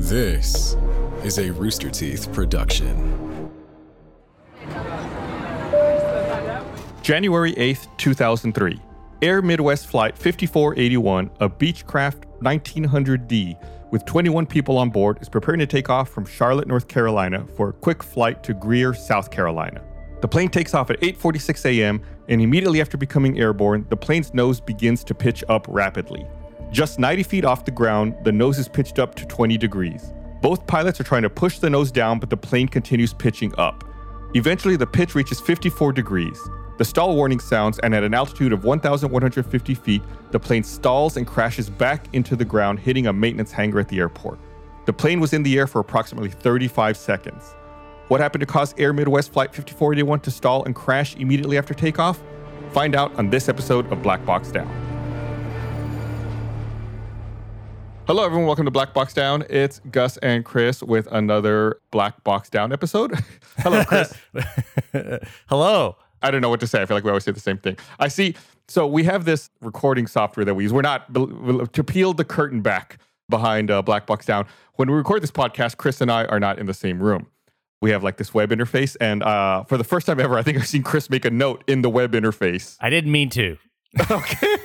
This is a Rooster Teeth production. January 8th, 2003. Air Midwest Flight 5481, a Beechcraft 1900D with 21 people on board, is preparing to take off from Charlotte, North Carolina for a quick flight to Greer, South Carolina. The plane takes off at 8:46 a.m. and immediately after becoming airborne, the plane's nose begins to pitch up rapidly. Just 90 feet off the ground, the nose is pitched up to 20 degrees. Both pilots are trying to push the nose down, but the plane continues pitching up. Eventually, the pitch reaches 54 degrees. The stall warning sounds, and at an altitude of 1,150 feet, the plane stalls and crashes back into the ground, hitting a maintenance hangar at the airport. The plane was in the air for approximately 35 seconds. What happened to cause Air Midwest Flight 5481 to stall and crash immediately after takeoff? Find out on this episode of Black Box Down. Hello, everyone. Welcome to Black Box Down. It's Gus and Chris with another Black Box Down episode. Hello, Chris. Hello. I don't know what to say. I feel like we always say the same thing. I see. So we have this recording software that we use. We're not to peel the curtain back behind uh, Black Box Down. When we record this podcast, Chris and I are not in the same room. We have like this web interface, and uh, for the first time ever, I think I've seen Chris make a note in the web interface. I didn't mean to. okay.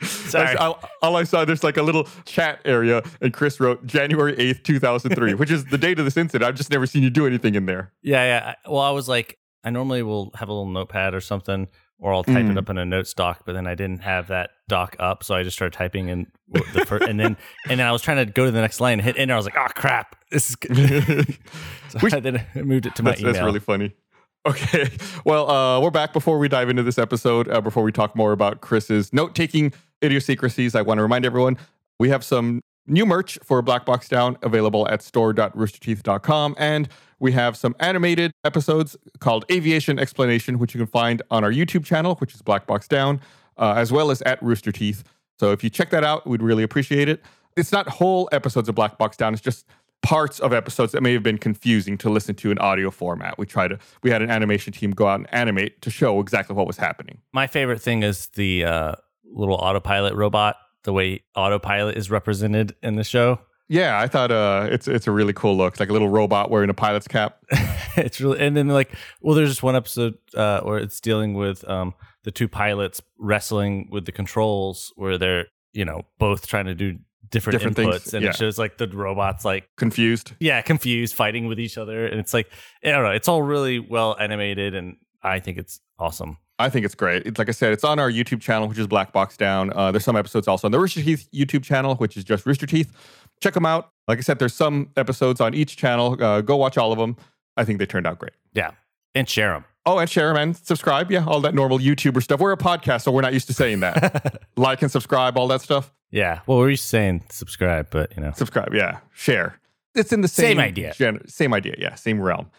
Sorry. all, all I saw, there's like a little chat area, and Chris wrote January 8th, 2003, which is the date of this incident. I've just never seen you do anything in there. Yeah, yeah. Well, I was like, I normally will have a little notepad or something, or I'll type Mm. it up in a notes doc, but then I didn't have that doc up, so I just started typing in the first, and then and then I was trying to go to the next line, and hit enter. I was like, oh crap, this is. Good. so We- I then moved it to my that's, email. that's really funny. Okay. Well, uh, we're back before we dive into this episode. Uh, before we talk more about Chris's note taking idiosyncrasies, I want to remind everyone we have some new merch for Black Box Down available at store.roosterteeth.com. And we have some animated episodes called Aviation Explanation, which you can find on our YouTube channel, which is Black Box Down, uh, as well as at Rooster Teeth. So if you check that out, we'd really appreciate it. It's not whole episodes of Black Box Down, it's just parts of episodes that may have been confusing to listen to in audio format. We try to we had an animation team go out and animate to show exactly what was happening. My favorite thing is the uh, little autopilot robot. The way autopilot is represented in the show. Yeah, I thought uh it's it's a really cool look. It's like a little robot wearing a pilot's cap. it's really and then like well there's just one episode uh where it's dealing with um the two pilots wrestling with the controls where they're you know both trying to do different, Different inputs things, and yeah. it shows like the robots like Confused. yeah confused fighting with each other and it's like i don't know it's all really well animated and i think it's awesome I think it's great. It's like I said, it's on our YouTube channel, which is Black Box Down. Uh, there's some episodes also on the Rooster Teeth YouTube channel, which is just Rooster Teeth. Check them out. Like I said, there's some episodes on each channel. Uh, go watch all of them. I think they turned out great. yeah and share them Oh, and share them and subscribe. Yeah, all that normal YouTuber stuff. We're a podcast, so we're not used to saying that. like and subscribe, all that stuff. yeah well we're used to saying subscribe but you know Subscribe, yeah. Share. It's in the same, Same idea. gen- same idea, yeah. Same realm.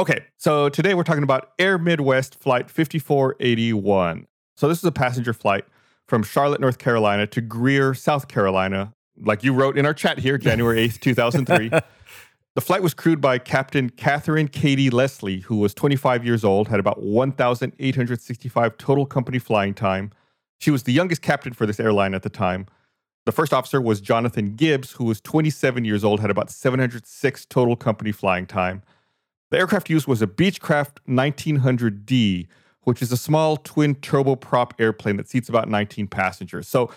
Okay, so today we're talking about Air Midwest Flight 5481. So this is a passenger flight from Charlotte, North Carolina to Greer, South Carolina. Like you wrote in our chat here, January 8th, 2003. The flight was crewed by Captain Catherine Katie Leslie, who was 25 years old, had about 1,865 total company flying time. She was the youngest captain for this airline at the time. The first officer was Jonathan Gibbs, who was 27 years old, had about 706 total company flying time. The aircraft used was a Beechcraft 1900D, which is a small twin turboprop airplane that seats about 19 passengers. So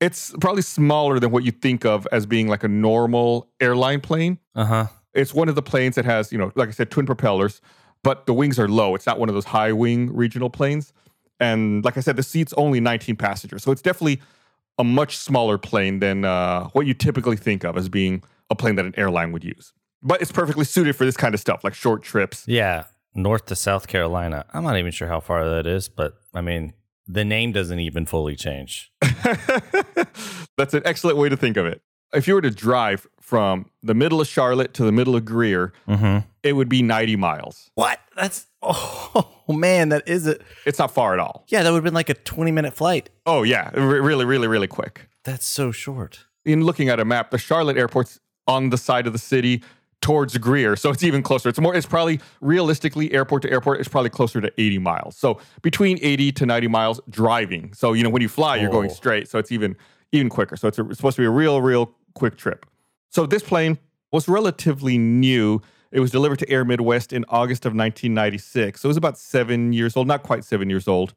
it's probably smaller than what you think of as being like a normal airline plane. uh-huh It's one of the planes that has, you know, like I said, twin propellers, but the wings are low. It's not one of those high wing regional planes. And like I said, the seat's only 19 passengers. So it's definitely a much smaller plane than uh, what you typically think of as being a plane that an airline would use. But it's perfectly suited for this kind of stuff, like short trips. Yeah, north to South Carolina. I'm not even sure how far that is, but I mean, the name doesn't even fully change. That's an excellent way to think of it. If you were to drive from the middle of Charlotte to the middle of Greer, Mm-hmm. it would be 90 miles. What? That's oh man, that is it. It's not far at all. Yeah, that would have been like a 20 minute flight. Oh, yeah. re- Really, really, really quick. That's so short. in looking at a map, the Charlotte airport's on the side of the city towards Greer, so it's even closer. It's more. It's probably realistically airport to airport. It's probably closer to 80 miles. So between 80 to 90 miles driving. So you know when you fly, you're going Oh. straight. So it's even even quicker. So it's, a, it's supposed to be a real, real quick trip. So this plane was relatively new. It was delivered to Air Midwest in August of 1996. So it was about seven years old, not quite seven years old.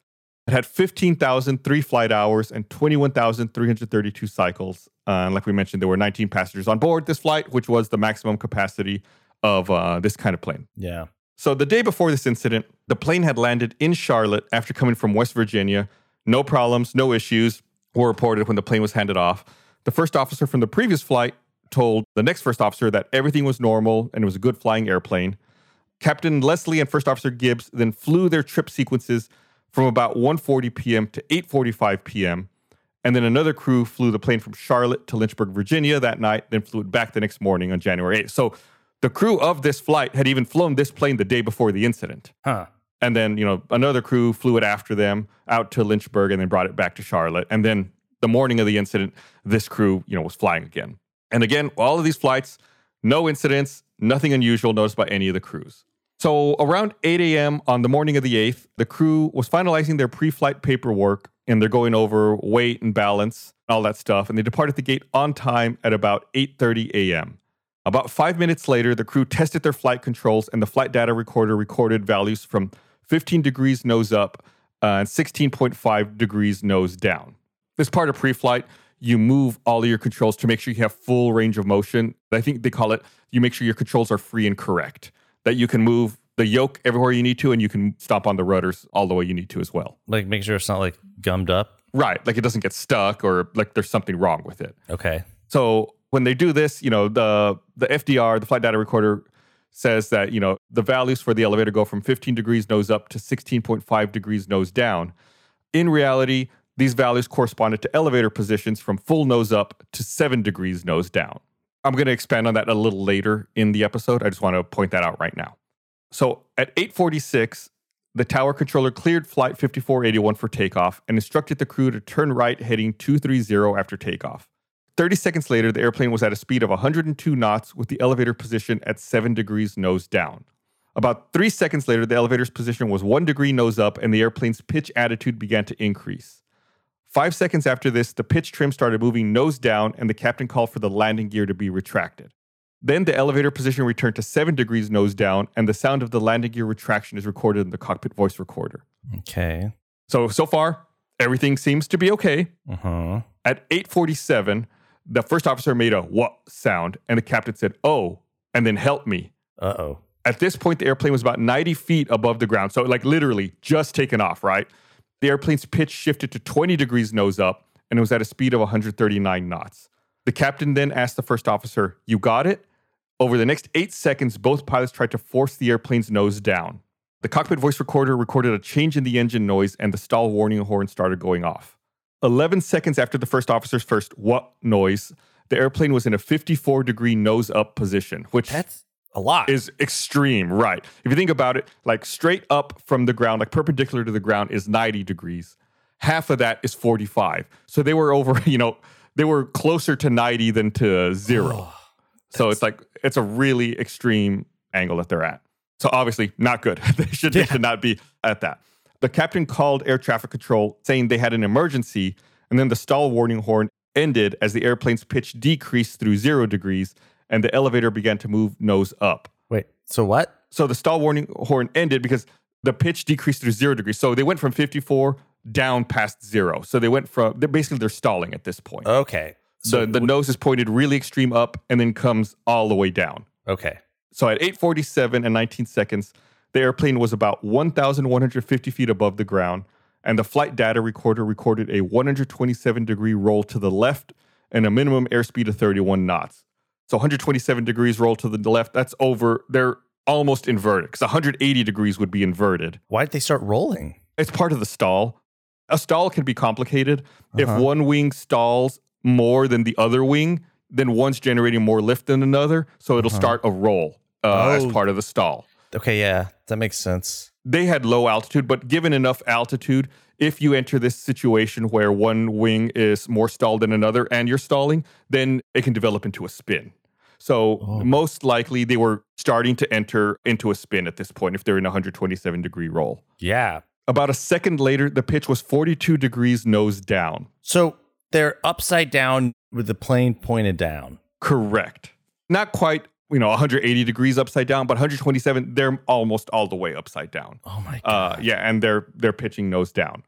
It had 15,003 flight hours and 21,332 cycles. Uh, and like we mentioned, there were 19 passengers on board this flight, which was the maximum capacity of uh, this kind of plane. Yeah. So the day before this incident, the plane had landed in Charlotte after coming from West Virginia. No problems, no issues were reported when the plane was handed off. The first officer from the previous flight told the next first officer that everything was normal and it was a good flying airplane. Captain Leslie and First Officer Gibbs then flew their trip sequences from about 1:40 p.m. to 8:45 p.m. And then another crew flew the plane from Charlotte to Lynchburg, Virginia that night, then flew it back the next morning on January 8th. So the crew of this flight had even flown this plane the day before the incident. Huh. And then, you know, another crew flew it after them out to Lynchburg and then brought it back to Charlotte. And then the morning of the incident, this crew, you know, was flying again. And again, all of these flights, no incidents, nothing unusual noticed by any of the crews. So around 8 a.m. on the morning of the 8th, the crew was finalizing their pre-flight paperwork and they're going over weight and balance, all that stuff. And they departed the gate on time at about 8:30 a.m. About five minutes later, the crew tested their flight controls and the flight data recorder recorded values from 15 degrees nose up uh, and 16.5 degrees nose down. This part of pre-flight, you move all of your controls to make sure you have full range of motion. I think they call it you make sure your controls are free and correct. That you can move the yoke everywhere you need to and you can stop on the rudders all the way you need to as well. Like make sure it's not like gummed up. Right, like it doesn't get stuck or like there's something wrong with it. Okay. So when they do this, you know, the the FDR, the flight data recorder says that, you know, the values for the elevator go from 15 degrees nose up to 16.5 degrees nose down. In reality, these values corresponded to elevator positions from full nose up to 7 degrees nose down. I'm going to expand on that a little later in the episode. I just want to point that out right now. So at 846, the tower controller cleared flight 5481 for takeoff and instructed the crew to turn right heading 230 after takeoff. 30 seconds later, the airplane was at a speed of 102 knots with the elevator position at 7 degrees nose down. About three seconds later, the elevator's position was 1 degree nose up and the airplane's pitch attitude began to increase. Five seconds after this, the pitch trim started moving nose down and the captain called for the landing gear to be retracted. Then the elevator position returned to 7 degrees nose down and the sound of the landing gear retraction is recorded in the cockpit voice recorder. Okay. So, so far, everything seems to be okay. Uh huh. At 847, the first officer made a what sound, and the captain said, oh, and then help me. Uh oh. At this point, the airplane was about 90 feet above the ground. So, like, literally just taken off, right? The airplane's pitch shifted to 20 degrees nose up, and it was at a speed of 139 knots. The captain then asked the first officer, You got it? Over the next eight seconds, both pilots tried to force the airplane's nose down. The cockpit voice recorder recorded a change in the engine noise, and the stall warning horn started going off. 11 seconds after the first officer's first what noise, the airplane was in a 54 degree nose up position, which That's a lot. is extreme, right? If you think about it, like straight up from the ground, like perpendicular to the ground is 90 degrees. Half of that is 45. So they were over, you know, they were closer to 90 than to zero. Oh, so it's like, it's a really extreme angle that they're at. So obviously, not good. they, should, they should not be at that. The captain called air traffic control saying they had an emergency, and then the stall warning horn ended as the airplane's pitch decreased through zero degrees and the elevator began to move nose up. Wait. So what? So the stall warning horn ended because the pitch decreased to zero degrees. So they went from 54 down past zero. So they went from, they're basically, they're stalling at this point. Okay. So the, the nose is pointed really extreme up and then comes all the way down. okay. So at 847 and 19 seconds, the airplane was about 1,150 feet above the ground, and the flight data recorder recorded a 127 degree roll to the left and a minimum airspeed of 31 knots. So 127 degrees roll to the left, that's over, they're almost inverted because 180 degrees would be inverted. Why did they start rolling? It's part of the stall. A stall can be complicated. If Uh-huh. one wing stalls more than the other wing, then one's generating more lift than another, so it'll start a roll uh, as Oh. part of the stall. Okay. Yeah. That makes sense. They had low altitude, but given enough altitude, if you enter this situation where one wing is more stalled than another and you're stalling, then it can develop into a spin. So Oh. most likely they were starting to enter into a spin at this point if they're in a 127 degree roll. Yeah. About a second later, the pitch was 42 degrees nose down. So they're upside down with the plane pointed down. Correct. Not quite, you know, 180 degrees upside down, but 127, they're almost all the way upside down. Oh my Uh, god. yeah, and they're they're pitching nose down.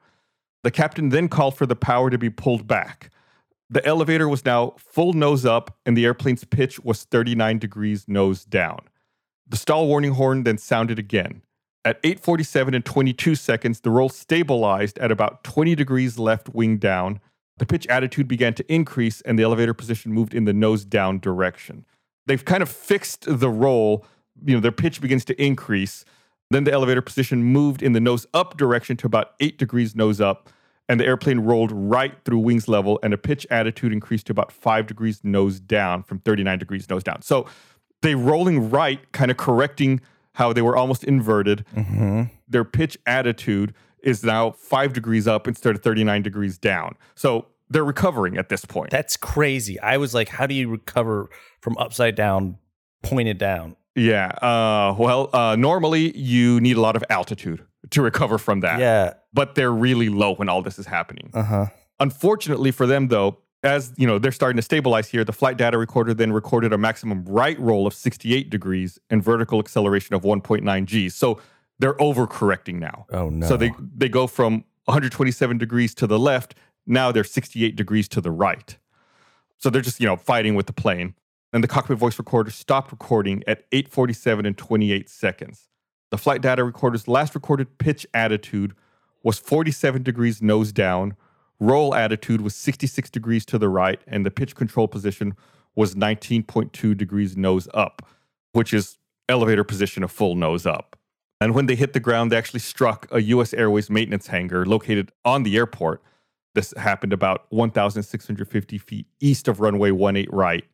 The captain then called for the power to be pulled back. The elevator was now full nose up, and the airplane's pitch was 39 degrees nose down. The stall warning horn then sounded again. At 8:47 and 22 seconds, the roll stabilized at about 20 degrees left wing down. The pitch attitude began to increase, and the elevator position moved in the nose down direction. They've kind of fixed the roll. You know, their pitch begins to increase. Then the elevator position moved in the nose up direction to about eight degrees nose up, and the airplane rolled right through wings level, and the pitch attitude increased to about five degrees nose down from 39 degrees nose down. So they rolling right, kind of correcting how they were almost inverted. hmm Their pitch attitude is now five degrees up instead of 39 degrees down. So they're recovering at this point. That's crazy. I was like, how do you recover from upside down, pointed down? yeah. Uh, well, uh, normally you need a lot of altitude to recover from that. Yeah. But they're really low when all this is happening. Uh huh. Unfortunately for them, though, as you know, they're starting to stabilize here. The flight data recorder then recorded a maximum right roll of 68 degrees and vertical acceleration of 1.9 g. So they're overcorrecting now. Oh no. So they they go from 127 degrees to the left. Now they're 68 degrees to the right. So they're just you know fighting with the plane. And the cockpit voice recorder stopped recording at 8:47 and 28 seconds. The flight data recorder's last recorded pitch attitude was 47 degrees nose down. Roll attitude was 66 degrees to the right, and the pitch control position was 19.2 degrees nose up, which is elevator position of full nose up. And when they hit the ground, they actually struck a US Airways maintenance hangar located on the airport. This happened about 1,650 feet east of runway 18 right,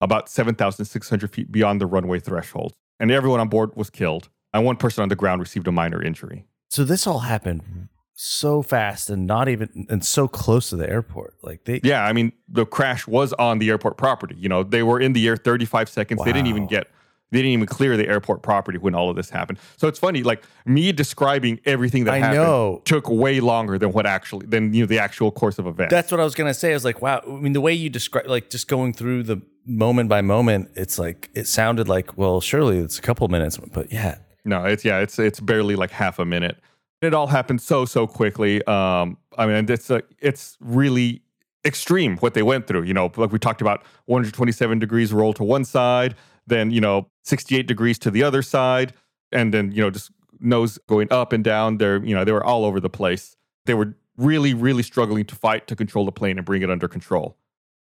about 7,600 feet beyond the runway threshold. And everyone on board was killed, and one person on the ground received a minor injury. so this all happened so fast and not even and so close to the airport. Like they Yeah, I mean, the crash was on the airport property. You know, they were in the air 35 seconds. They didn't even get, they didn't even clear the airport property when all of this happened. So it's funny, like me describing everything that I happened know. took way longer than what actually, than, you know, the actual course of events. That's what I was gonna say. I was like, wow. I mean, the way you describe, like, just going through the moment by moment, it's like it sounded like, well, surely it's a couple minutes, but yeah, No, it's yeah, it's it's barely like half a minute. It all happened so so quickly. Um, I mean, it's a, it's really extreme what they went through. You know, like we talked about, 127 degrees roll to one side, then you know 68 degrees to the other side, and then you know just nose going up and down. They're you know they were all over the place. They were really really struggling to fight to control the plane and bring it under control.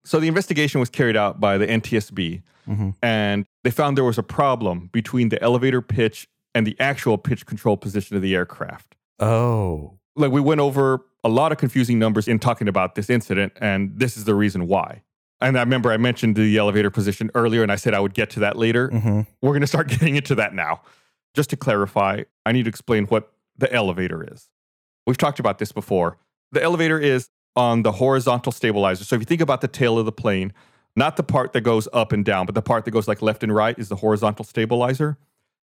So the investigation was carried out by the NTSB, Mhm. and they found there was a problem between the elevator pitch and the actual pitch control position of the aircraft. Oh, Like we went over a lot of confusing numbers in talking about this incident, and this is the reason why. And I remember I mentioned the elevator position earlier, and I said I would get to that later. hmm We're going to start getting into that now. Just to clarify, I need to explain what the elevator is. We've talked about this before. The elevator is on the horizontal stabilizer. So if you think about the tail of the plane, not the part that goes up and down, but the part that goes like left and right is the horizontal stabilizer.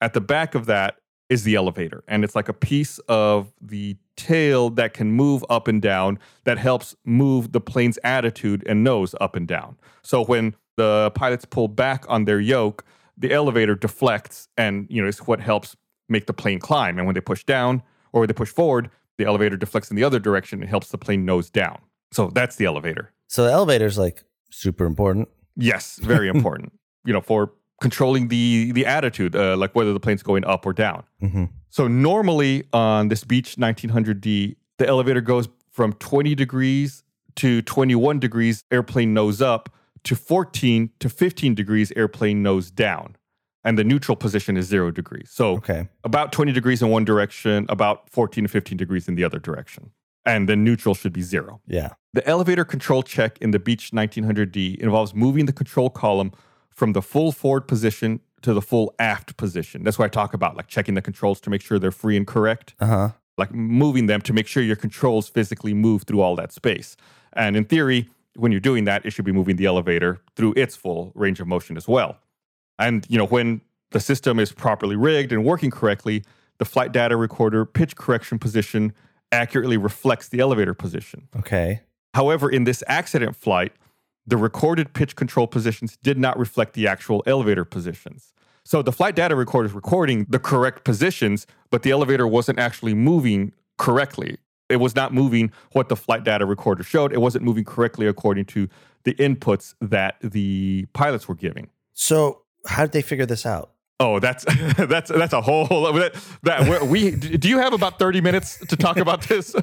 At the back of that is the elevator, and it's like a piece of the tail that can move up and down that helps move the plane's attitude and nose up and down. So when the pilots pull back on their yoke, the elevator deflects and you know it's what helps make the plane climb. And when they push down or they push forward, the elevator deflects in the other direction and helps the plane nose down. So that's the elevator. So the elevator's like super important. Yes, very important. You know, for controlling the the attitude, uh, like whether the plane's going up or down. Mm-hmm. So normally on this Beech 1900D, the elevator goes from 20 degrees to 21 degrees airplane nose up to 14 to 15 degrees airplane nose down. And the neutral position is zero degrees. So Okay. about 20 degrees in one direction, about 14 to 15 degrees in the other direction. And the neutral should be zero. Yeah. The elevator control check in the Beech 1900D involves moving the control column from the full forward position to the full aft position. That's what I talk about, like checking the controls to make sure they're free and correct, Uh huh. like moving them to make sure your controls physically move through all that space. And in theory, when you're doing that, it should be moving the elevator through its full range of motion as well. And you know, when the system is properly rigged and working correctly, the flight data recorder pitch correction position accurately reflects the elevator position. Okay. However, in this accident flight, the recorded pitch control positions did not reflect the actual elevator positions. So the flight data recorder is recording the correct positions, but the elevator wasn't actually moving correctly. It was not moving what the flight data recorder showed. It wasn't moving correctly according to the inputs that the pilots were giving. So, how did they figure this out? Oh, that's that's that's a whole that, that we do you have about 30 minutes to talk about this?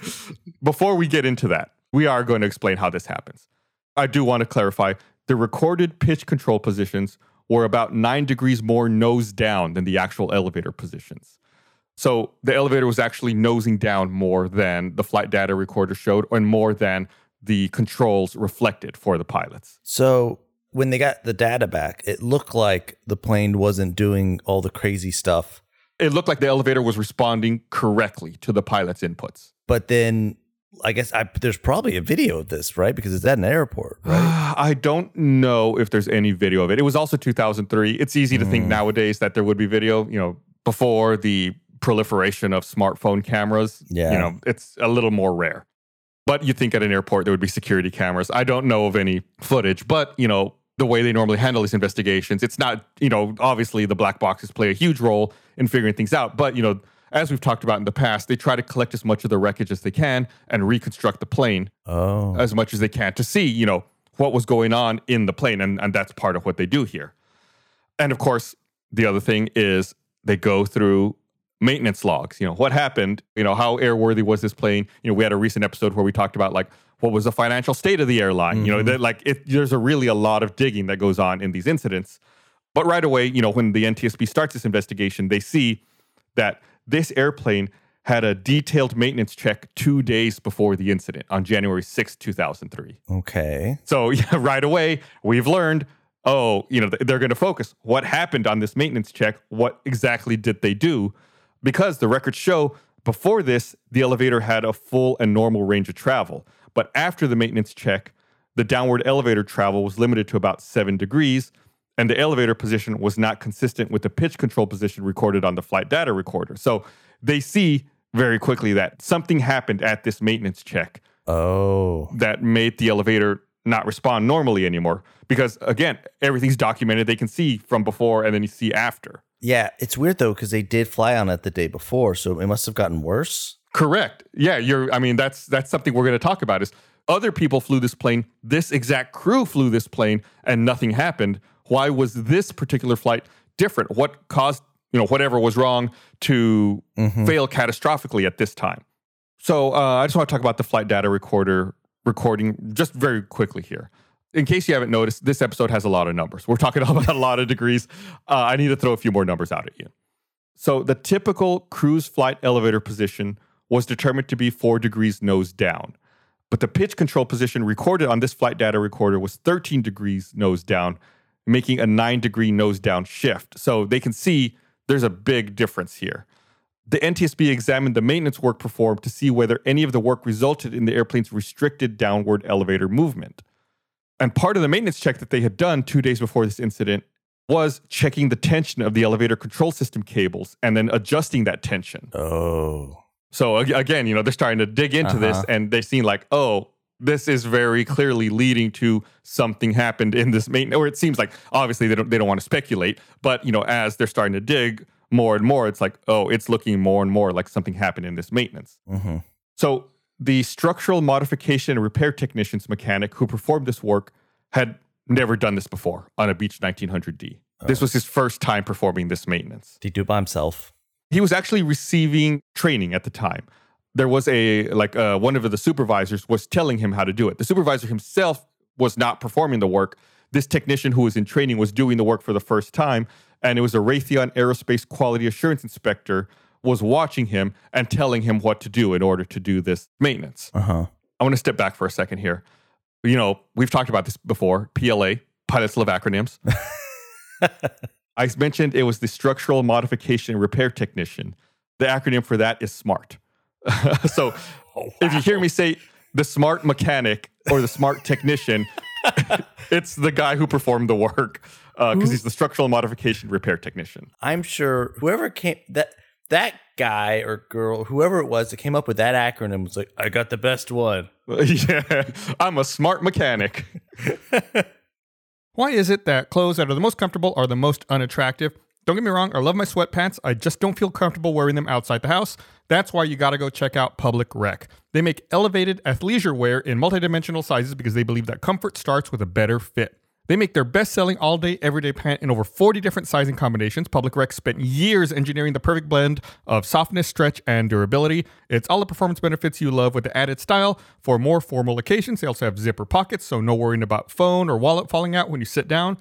Before we get into that, we are going to explain how this happens. I do want to clarify the recorded pitch control positions were about 9 degrees more nose down than the actual elevator positions. So the elevator was actually nosing down more than the flight data recorder showed, and more than the controls reflected for the pilots. So when they got the data back, it looked like the plane wasn't doing all the crazy stuff. It looked like the elevator was responding correctly to the pilot's inputs. But then I guess I, there's probably a video of this, right? Because it's at an airport, right? I don't know if there's any video of it. It was also 2003. It's easy to think hmm. nowadays that there would be video, you know, before the proliferation of smartphone cameras. Yeah. You know, it's a little more rare. But you think at an airport there would be security cameras. I don't know of any footage, but, you know, the way they normally handle these investigations, it's not, you know, obviously the black boxes play a huge role in figuring things out. But, you know, as we've talked about in the past, they try to collect as much of the wreckage as they can and reconstruct the plane oh, as much as they can to see, you know, what was going on in the plane. And, and that's part of what they do here. And of course, the other thing is they go through maintenance logs. You know, what happened? You know, how airworthy was this plane? You know, we had a recent episode where we talked about like what was the financial state of the airline. You know, mm-hmm. that like it, there's a really a lot of digging that goes on in these incidents. But right away, you know, when the NTSB starts this investigation, they see that this airplane had a detailed maintenance check two days before the incident on January 6, 2003. okay. So yeah, right away, we've learned, oh, you know, they're going to focus. What happened on this maintenance check? What exactly did they do? Because the records show before this, the elevator had a full and normal range of travel. But after the maintenance check, the downward elevator travel was limited to about seven degrees, and the elevator position was not consistent with the pitch control position recorded on the flight data recorder. So they see very quickly that something happened at this maintenance check Oh, that made the elevator not respond normally anymore. Because again, everything's documented. They can see from before and then you see after. yeah. It's weird though because they did fly on it the day before, so it must have gotten worse. Correct. Yeah, you're I mean that's that's something we're going to talk about is other people flew this plane, this exact crew flew this plane and nothing happened. Why was this particular flight different? What caused, you know, whatever was wrong to fail catastrophically at this time? So uh, I just want to talk about the flight data recorder recording just very quickly here. In case you haven't noticed, this episode has a lot of numbers. We're talking about a lot of degrees. Uh, I need to throw a few more numbers out at you. So the typical cruise flight elevator position was determined to be four degrees nose down. But the pitch control position recorded on this flight data recorder was 13 degrees nose down, making a nine degree nose down shift. So they can see there's a big difference here. The NTSB examined the maintenance work performed to see whether any of the work resulted in the airplane's restricted downward elevator movement. And part of the maintenance check that they had done two days before this incident was checking the tension of the elevator control system cables and then adjusting that tension. Oh, So again, you know, they're starting to dig into this Uh-huh. and they see like, oh, this is very clearly leading to something happened in this maintenance. Or it seems like obviously they don't they don't want to speculate, but you know, as they're starting to dig more and more, it's like, oh, it's looking more and more like something happened in this maintenance. hmm So the structural modification and repair technicians mechanic who performed this work had never done this before on a Beech 1900D. This was his first time performing this maintenance did he do it by himself? he was actually receiving training at the time. There was a like uh, one of the supervisors was telling him how to do it. The supervisor himself was not performing the work. This technician who was in training was doing the work for the first time, and it was a Raytheon Aerospace Quality Assurance Inspector was watching him and telling him what to do in order to do this maintenance. Uh huh. I want to step back for a second here. You know, we've talked about this before. PLA, pilots love acronyms. I mentioned it was the structural modification repair technician. The acronym for that is SMART. so oh, if you hear me say the smart mechanic or the smart technician, it's the guy who performed the work uh, because he's the structural modification repair technician. I'm sure whoever came that that guy or girl, whoever it was that came up with that acronym was like, I got the best one. yeah, I'm a smart mechanic. Why is it that clothes that are the most comfortable are the most unattractive? Don't get me wrong, I love my sweatpants. I just don't feel comfortable wearing them outside the house. That's why you gotta go check out Public Rec. They make elevated athleisure wear in multidimensional sizes because they believe that comfort starts with a better fit. They make their best selling all day, everyday pant in over 40 different sizing combinations. Public Rec spent years engineering the perfect blend of softness, stretch, and durability. It's all the performance benefits you love with the added style. For more formal occasions, they also have zipper pockets, so no worrying about phone or wallet falling out when you sit down.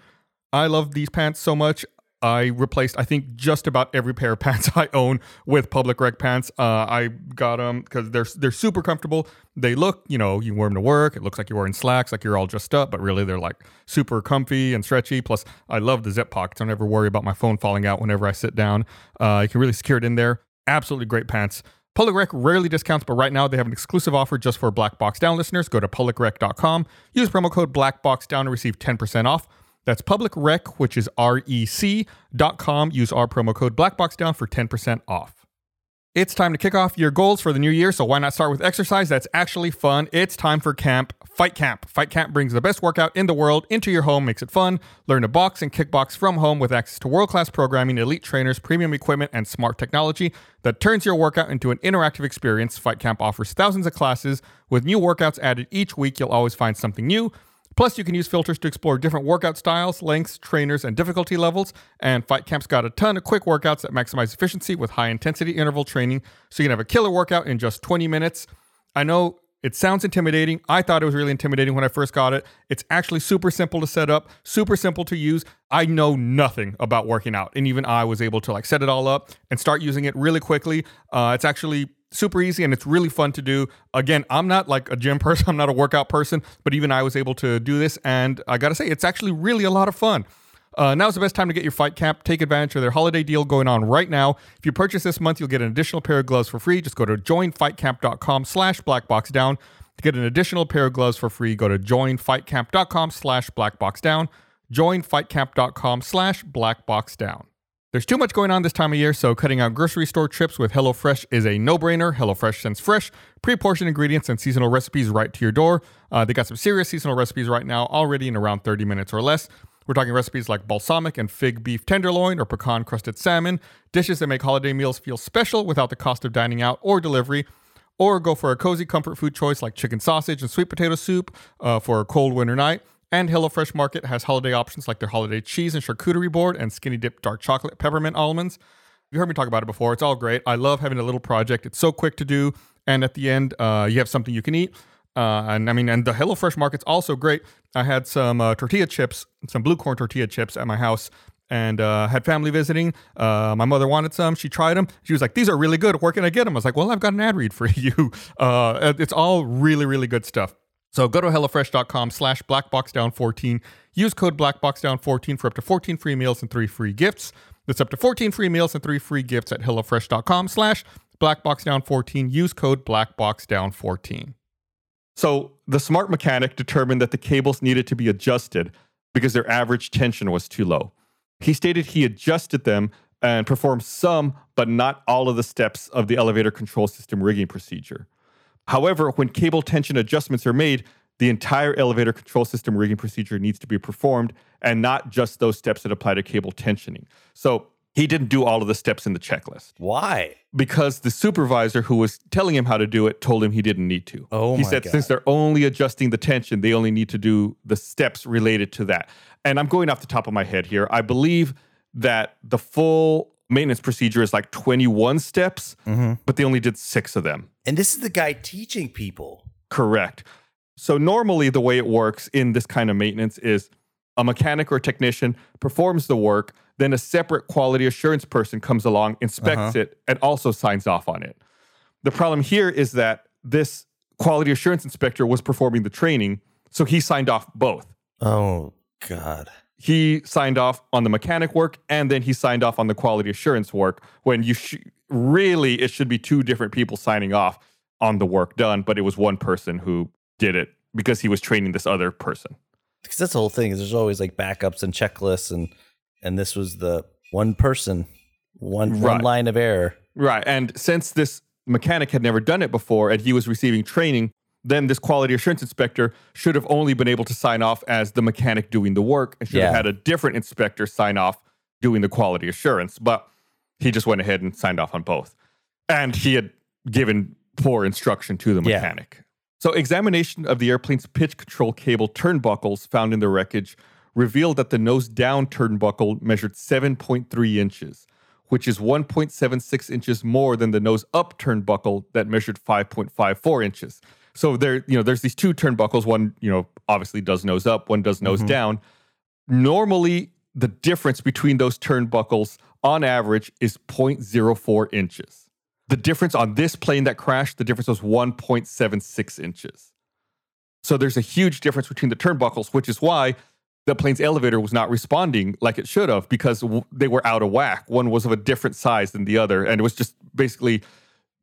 I love these pants so much. I replaced, I think, just about every pair of pants I own with Public Rec pants. Uh, I got them because they're they're super comfortable. They look, you know, you wear them to work. It looks like you're wearing slacks, like you're all dressed up, but really they're like super comfy and stretchy. Plus, I love the zip pockets. I don't ever worry about my phone falling out whenever I sit down. Uh, you can really secure it in there. Absolutely great pants. Public Rec rarely discounts, but right now they have an exclusive offer just for Black Box Down listeners. Go to publicrec.com, use promo code BlackBoxDown to receive 10% off. That's Public Rec, which is R-E-C dot com. Use our promo code BlackBoxDown for 10% off. It's time to kick off your goals for the new year, so why not start with exercise that's actually fun? It's time for camp, Fight Camp. Fight Camp brings the best workout in the world into your home, makes it fun. Learn to box and kickbox from home with access to world class programming, elite trainers, premium equipment, and smart technology that turns your workout into an interactive experience. Fight Camp offers thousands of classes. With new workouts added each week, you'll always find something new. Plus, you can use filters to explore different workout styles, lengths, trainers, and difficulty levels. And Fight Camp's got a ton of quick workouts that maximize efficiency with high intensity interval training, so you can have a killer workout in just 20 minutes. I know it sounds intimidating. I thought it was really intimidating when I first got it. It's actually super simple to set up, super simple to use. I know nothing about working out, and even I was able to like set it all up and start using it really quickly. Uh, it's actually super easy and it's really fun to do. Again, I'm not like a gym person, I'm not a workout person, but even I was able to do this. And I gotta say, it's actually really a lot of fun. Uh, now's the best time to get your fight camp. Take advantage of their holiday deal going on right now. If you purchase this month, you'll get an additional pair of gloves for free. Just go to joinfightcamp.com slash blackboxdown. To get an additional pair of gloves for free, go to joinfightcamp.com slash blackboxdown. Joinfightcamp.com slash blackboxdown. There's too much going on this time of year, so cutting out grocery store trips with HelloFresh is a no-brainer. HelloFresh sends fresh, pre-portioned ingredients and seasonal recipes right to your door. Uh, they got some serious seasonal recipes right now, already in around 30 minutes or less. We're talking recipes like balsamic and fig beef tenderloin or pecan crusted salmon, dishes that make holiday meals feel special without the cost of dining out or delivery. Or go for a cozy comfort food choice like chicken sausage and sweet potato soup uh, for a cold winter night. And HelloFresh Market has holiday options like their holiday cheese and charcuterie board and skinny dip dark chocolate peppermint almonds. You heard me talk about it before. It's all great. I love having a little project. It's so quick to do, and at the end, uh, you have something you can eat. Uh, and I mean, and the HelloFresh Market's also great. I had some uh, tortilla chips, some blue corn tortilla chips at my house, and uh, had family visiting. Uh, my mother wanted some. She tried them. She was like, "These are really good. Where can I get them?" I was like, "Well, I've got an ad read for you. Uh, it's all really, really good stuff." So go to HelloFresh.com slash BlackBoxDown14. Use code BlackBoxDown14 for up to 14 free meals and three free gifts. That's up to 14 free meals and three free gifts at HelloFresh.com slash BlackBoxDown14. Use code BlackBoxDown14. So the smart mechanic determined that the cables needed to be adjusted because their average tension was too low. He stated he adjusted them and performed some, but not all of the steps of the elevator control system rigging procedure. However, when cable tension adjustments are made, the entire elevator control system rigging procedure needs to be performed and not just those steps that apply to cable tensioning. So he didn't do all of the steps in the checklist Why? because the supervisor who was telling him how to do it told him he didn't need to. Oh he said God. since they're only adjusting the tension, they only need to do the steps related to that. And I'm going off the top of my head here. I believe that the full maintenance procedure is like 21 steps, but they only did six of them. And this is the guy teaching people. Correct. So normally the way it works in this kind of maintenance is a mechanic or technician performs the work, then a separate quality assurance person comes along, inspects Uh-huh. it, and also signs off on it. The problem here is that this quality assurance inspector was performing the training, so he signed off both. Oh God. He signed off on the mechanic work and then he signed off on the quality assurance work when you sh- really it should be two different people signing off on the work done, but it was one person who did it because he was training this other person. Because that's the whole thing. Is there's always like backups and checklists, and and this was the one person, one one line of error. Right. And since this mechanic had never done it before and he was receiving training, then this quality assurance inspector should have only been able to sign off as the mechanic doing the work and should have had a different inspector sign off doing the quality assurance. But he just went ahead and signed off on both. And he had given poor instruction to the Yeah. mechanic. So, examination of the airplane's pitch control cable turnbuckles found in the wreckage revealed that the nose down turnbuckle measured 7.3 inches, which is 1.76 inches more than the nose up turnbuckle that measured 5.54 inches. So there, you know, there's these two turnbuckles. One, you know, obviously does nose up, one does nose mm-hmm. down. Normally, the difference between those turnbuckles on average is 0.04 inches. The difference on this plane that crashed, the difference was 1.76 inches. So there's a huge difference between the turnbuckles, which is why the plane's elevator was not responding like it should have because they were out of whack. One was of a different size than the other, and it was just basically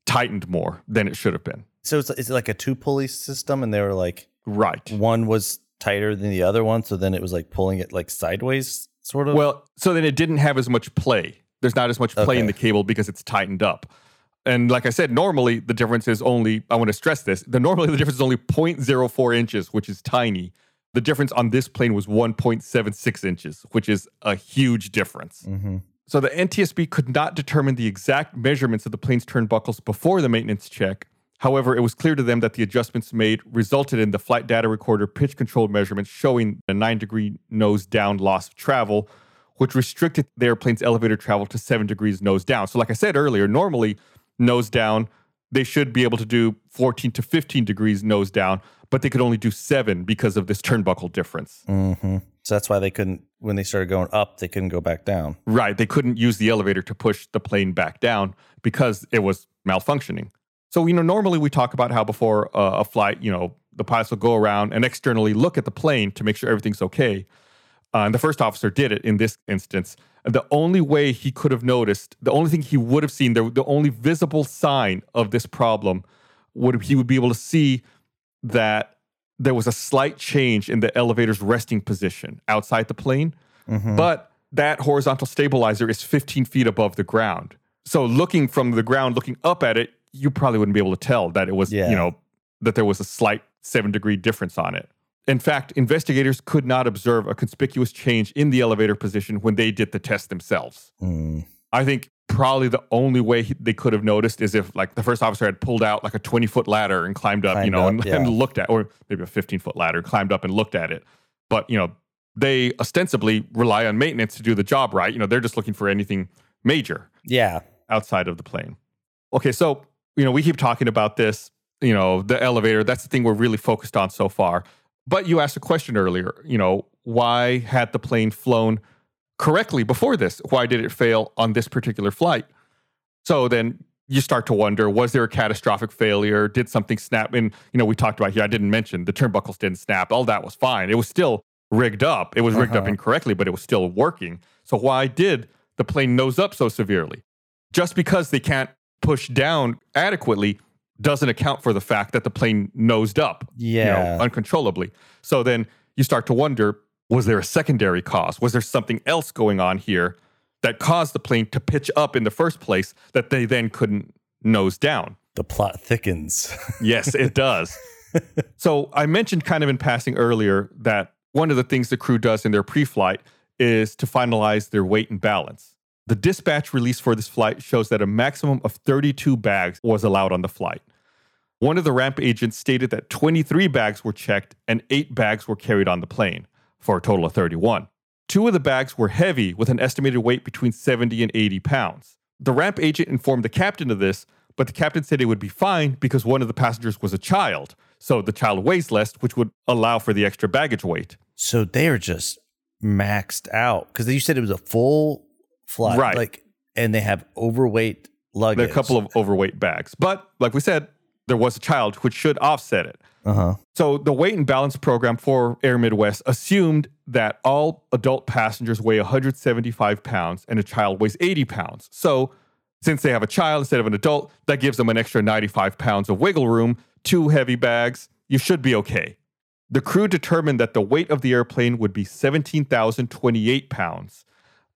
tightened more than it should have been. So it's, it's like a two pulley system, and they were like Right. one was tighter than the other one, so then it was like pulling it like sideways, sort of. Well, so then it didn't have as much play. There's not as much play in the cable because it's tightened up. And like I said, normally the difference is only, I want to stress this, the normally the difference is only 0.04 inches, which is tiny. The difference on this plane was 1.76 inches, which is a huge difference. Mhm. So the NTSB could not determine the exact measurements of the plane's turnbuckles before the maintenance check. However, it was clear to them that the adjustments made resulted in the flight data recorder pitch control measurements showing a nine degree nose down loss of travel, which restricted the airplane's elevator travel to seven degrees nose down. So, like I said earlier, normally nose down, they should be able to do 14 to 15 degrees nose down, but they could only do seven because of this turnbuckle difference. Mhm. So that's why they couldn't when they started going up, they couldn't go back down. Right. They couldn't use the elevator to push the plane back down because it was malfunctioning. So, you know, normally we talk about how before uh, a flight, you know, the pilots will go around and externally look at the plane to make sure everything's okay. Uh, and the first officer did it in this instance. And the only way he could have noticed, the only thing he would have seen, the, the only visible sign of this problem would he would be able to see that there was a slight change in the elevator's resting position outside the plane Mhm. but that horizontal stabilizer is 15 feet above the ground. So looking from the ground, looking up at it, you probably wouldn't be able to tell that it was, Yeah. you know, that there was a slight seven degree difference on it. In fact, investigators could not observe a conspicuous change in the elevator position when they did the test themselves. Mm. I think probably the only way he- they could have noticed is if like the first officer had pulled out like a 20 foot ladder and climbed up, you know, up, and, yeah. and looked at, or maybe a 15 foot ladder, climbed up and looked at it. But, you know, they ostensibly rely on maintenance to do the job right. You know, they're just looking for anything major Yeah. outside of the plane. Okay, so, you know, we keep talking about this, you know, the elevator. That's the thing we're really focused on so far. But you asked a question earlier, you know, why had the plane flown correctly before this? Why did it fail on this particular flight? So then you start to wonder was there a catastrophic failure? Did something snap? And, you know, we talked about here, I didn't mention the turnbuckles didn't snap. All that was fine. It was still rigged up. It was rigged up Uh-huh. incorrectly, but it was still working. So why did the plane nose up so severely? Just because they can't push down adequately doesn't account for the fact that the plane nosed up you know, Yeah. uncontrollably. So then you start to wonder was there a secondary cause? Was there something else going on here that caused the plane to pitch up in the first place that they then couldn't nose down? the plot thickens. Yes, it does. so I mentioned kind of in passing earlier that one of the things the crew does in their pre flight is to finalize their weight and balance. The dispatch release for this flight shows that a maximum of 32 bags was allowed on the flight. One of the ramp agents stated that 23 bags were checked and eight bags were carried on the plane, for a total of 31. Two of the bags were heavy with an estimated weight between 70 and 80 pounds. The ramp agent informed the captain of this, but the captain said it would be fine because one of the passengers was a child. So the child weighs less, which would allow for the extra baggage weight. so they are just maxed out because you said it was a full flight, Right. Like, and they have overweight luggage. There are a couple of overweight bags. But like we said, there was a child, which should offset it. Uh huh. So the weight and balance program for Air Midwest assumed that all adult passengers weigh 175 pounds and a child weighs 80 pounds. So since they have a child instead of an adult, that gives them an extra 95 pounds of wiggle room, two heavy bags. You should be okay. The crew determined that the weight of the airplane would be 17,028 pounds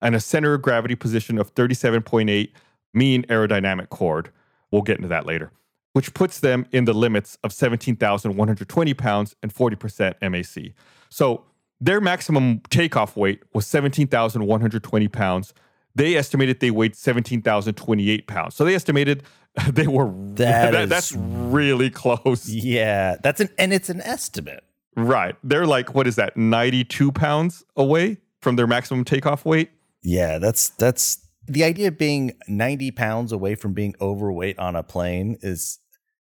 and a center of gravity position of 37.8 mean aerodynamic chord. We'll get into that later, which puts them in the limits of 17,120 pounds and 40% MAC. So their maximum takeoff weight was 17,120 pounds. They estimated they weighed 17,028 pounds. So they estimated they were That that- is- that's really close. Yeah, that's an and it's an estimate. Right. They're like, what is that, 92 pounds away from their maximum takeoff weight? Yeah, that's that's the idea of being 90 pounds away from being overweight on a plane is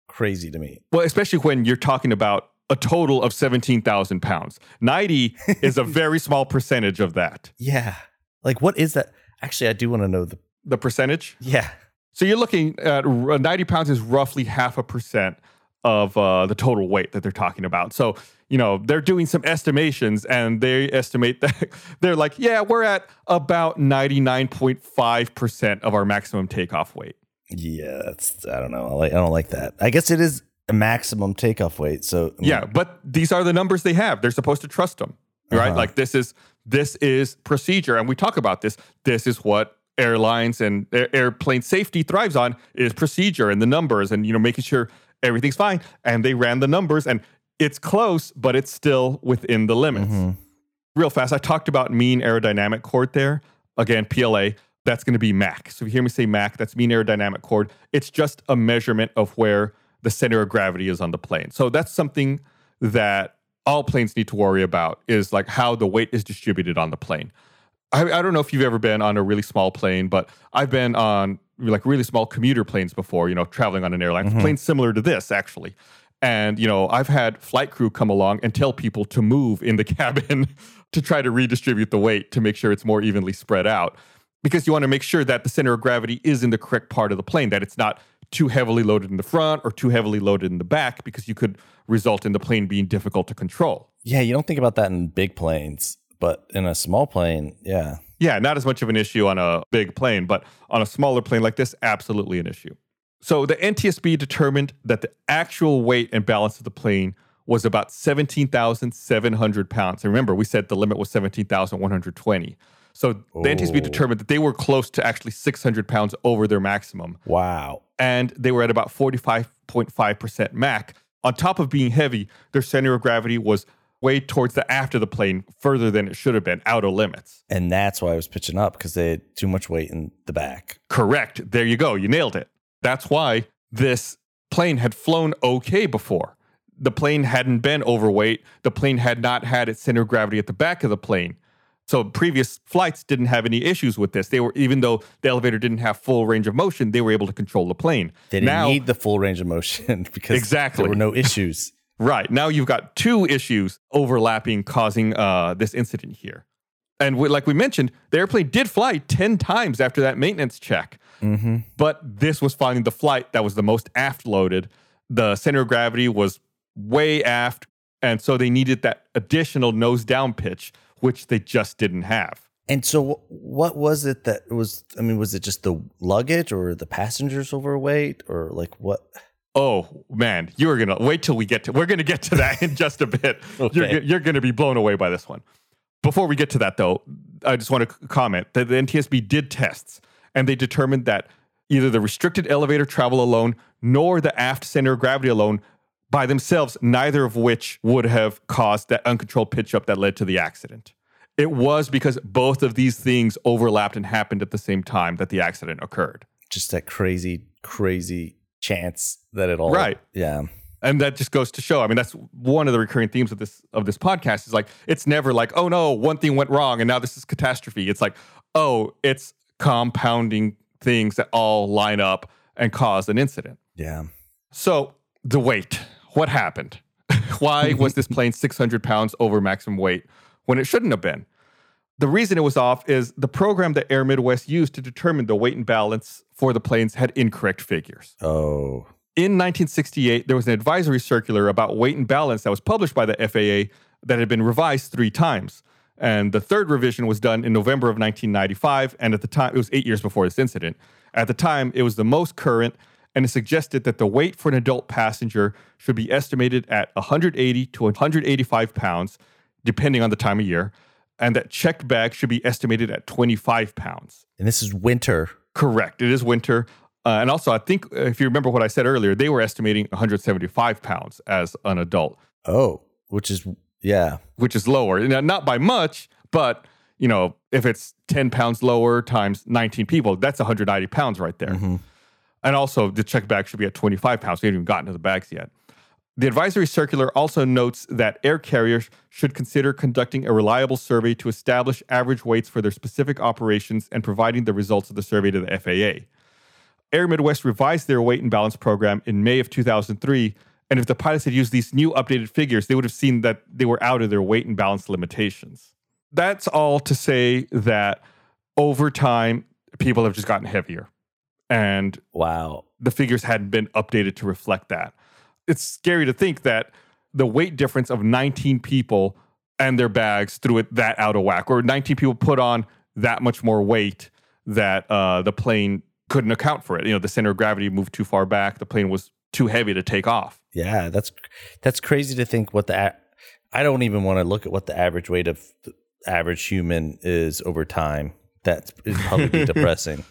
crazy to me. Well, especially when you're talking about a total of 17,000 pounds. 90 is a very small percentage of that. Yeah. Like what is that? Actually, I do want to know the The percentage? Yeah. So you're looking at 90 pounds is roughly half a percent of uh, the total weight that they're talking about. So, you know, they're doing some estimations and they estimate that they're like, yeah, we're at about 99.5% of our maximum takeoff weight. Yeah, that's I don't know. I like I don't like that. I guess it is a maximum takeoff weight. So I mean, Yeah, but these are the numbers they have. They're supposed to trust them, right? Uh-huh. Like this is this is procedure, and we talk about this. This is what airlines and air- airplane safety thrives on is procedure and the numbers, and you know making sure everything's fine. And they ran the numbers, and it's close, but it's still within the limits. Mhm. Real fast, I talked about mean aerodynamic chord there. Again, PLA. That's going to be MAC. So if you hear me say MAC, that's mean aerodynamic chord. It's just a measurement of where the center of gravity is on the plane. So that's something that all planes need to worry about is like how the weight is distributed on the plane. I, I don't know if you've ever been on a really small plane, but I've been on like really small commuter planes before, you know, traveling on an airline. Mhm. Planes similar to this, actually. And, you know, I've had flight crew come along and tell people to move in the cabin to try to redistribute the weight to make sure it's more evenly spread out. Because you want to make sure that the center of gravity is in the correct part of the plane, that it's not too heavily loaded in the front or too heavily loaded in the back, because you could result in the plane being difficult to control. Yeah, you don't think about that in big planes, but in a small plane, yeah. Yeah, not as much of an issue on a big plane, but on a smaller plane like this, absolutely an issue. So the NTSB determined that the actual weight and balance of the plane was about 17,700 pounds. And remember, we said the limit was 17,120. So the NTSB Oh. determined that they were close to actually 600 pounds over their maximum. Wow. And they were at about 45.5% MAC. On top of being heavy, their center of gravity was way towards the aft of the plane, further than it should have been, out of limits. And that's why I was pitching up because they had too much weight in the back. Correct. There you go. You nailed it. That's why this plane had flown okay before. The plane hadn't been overweight. The plane had not had its center of gravity at the back of the plane. So previous flights didn't have any issues with this. They were even though the elevator didn't have full range of motion, they were able to control the plane. They didn't now, need the full range of motion because Exactly. there were no issues. Right. Now you've got two issues overlapping causing uh, this incident here. And we, like we mentioned, the airplane did fly 10 times after that maintenance check. Mm-hmm. But this was finally the flight that was the most aft loaded. The center of gravity was way aft. And so they needed that additional nose down pitch, which they just didn't have. And so, what was it that was? I mean, was it just the luggage or the passengers overweight or like what? Oh man, you're gonna wait till we get to. We're gonna get to that in just a bit. You're you're gonna be blown away by this one. Before we get to that, though, I just want to comment that the NTSB did tests, and they determined that either the restricted elevator travel alone nor the aft center of gravity alone, by themselves, neither of which would have caused that uncontrolled pitch up that led to the accident. It was because both of these things overlapped and happened at the same time that the accident occurred. Just that crazy, crazy chance that it all. Right. Yeah. and that just goes to show i mean that's one of the recurring themes of this of this podcast is like it's never like oh no one thing went wrong and now this is catastrophe it's like oh it's compounding things that all line up and cause an incident Yeah. so the weight what happened why was this plane 600 pounds over maximum weight when it shouldn't have been the reason it was off is the program that air midwest used to determine the weight and balance for the planes had incorrect figures Oh. in 1968, there was an advisory circular about weight and balance that was published by the FAA that had been revised three times. And the third revision was done in November of 1995. And at the time, it was eight years before this incident. At the time, it was the most current, and it suggested that the weight for an adult passenger should be estimated at 180 to 185 pounds, depending on the time of year, and that checked bag should be estimated at 25 pounds. And this is winter Correct. It is winter. Uh, and also, I think uh, if you remember what I said earlier, they were estimating 175 pounds as an adult, Oh, which is yeah. which is lower. Now, not by much, but you know, if it's 10 pounds lower times 19 people, that's 190 pounds right there. Mhm. And also, the check bag should be at 25 pounds. We haven't even gotten to the bags yet. The advisory circular also notes that air carriers should consider conducting a reliable survey to establish average weights for their specific operations and providing the results of the survey to the FAA. Air Midwest revised their weight and balance program in May of 2003. And if the pilots had used these new updated figures, they would have seen that they were out of their weight and balance limitations. That's all to say that over time, people have just gotten heavier. And Wow. the figures hadn't been updated to reflect that. It's scary to think that the weight difference of 19 people and their bags threw it that out of whack, or 19 people put on that much more weight that uh, the plane couldn't account for it. You know, the center of gravity moved too far back. The plane was too heavy to take off. Yeah, that's that's crazy to think what the I don't even want to look at what the average weight of the average human is over time. That's probably depressing.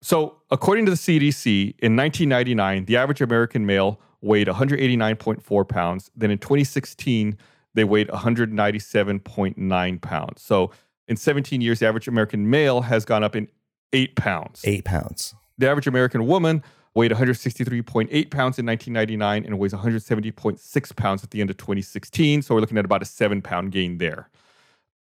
So, according to the CDC, in 1999, the average American male weighed 189.4 pounds. Then in 2016, they weighed 197.9 pounds. So, in 17 years, the average American male has gone up in eight pounds. Eight pounds. The average American woman weighed 163.8 pounds in 1999 and weighs 170.6 pounds at the end of 2016. So, we're looking at about a seven pound gain there.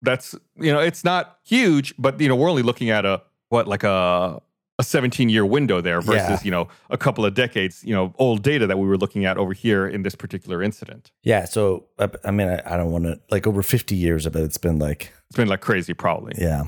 That's, you know, it's not huge, but, you know, we're only looking at a, what, like a, a 17 year window there versus, Yeah. you know, a couple of decades, you know, old data that we were looking at over here in this particular incident. Yeah. So I, I mean, I, I don't want to like over fifty years. I bet it's been like It's been like crazy, probably. yeah.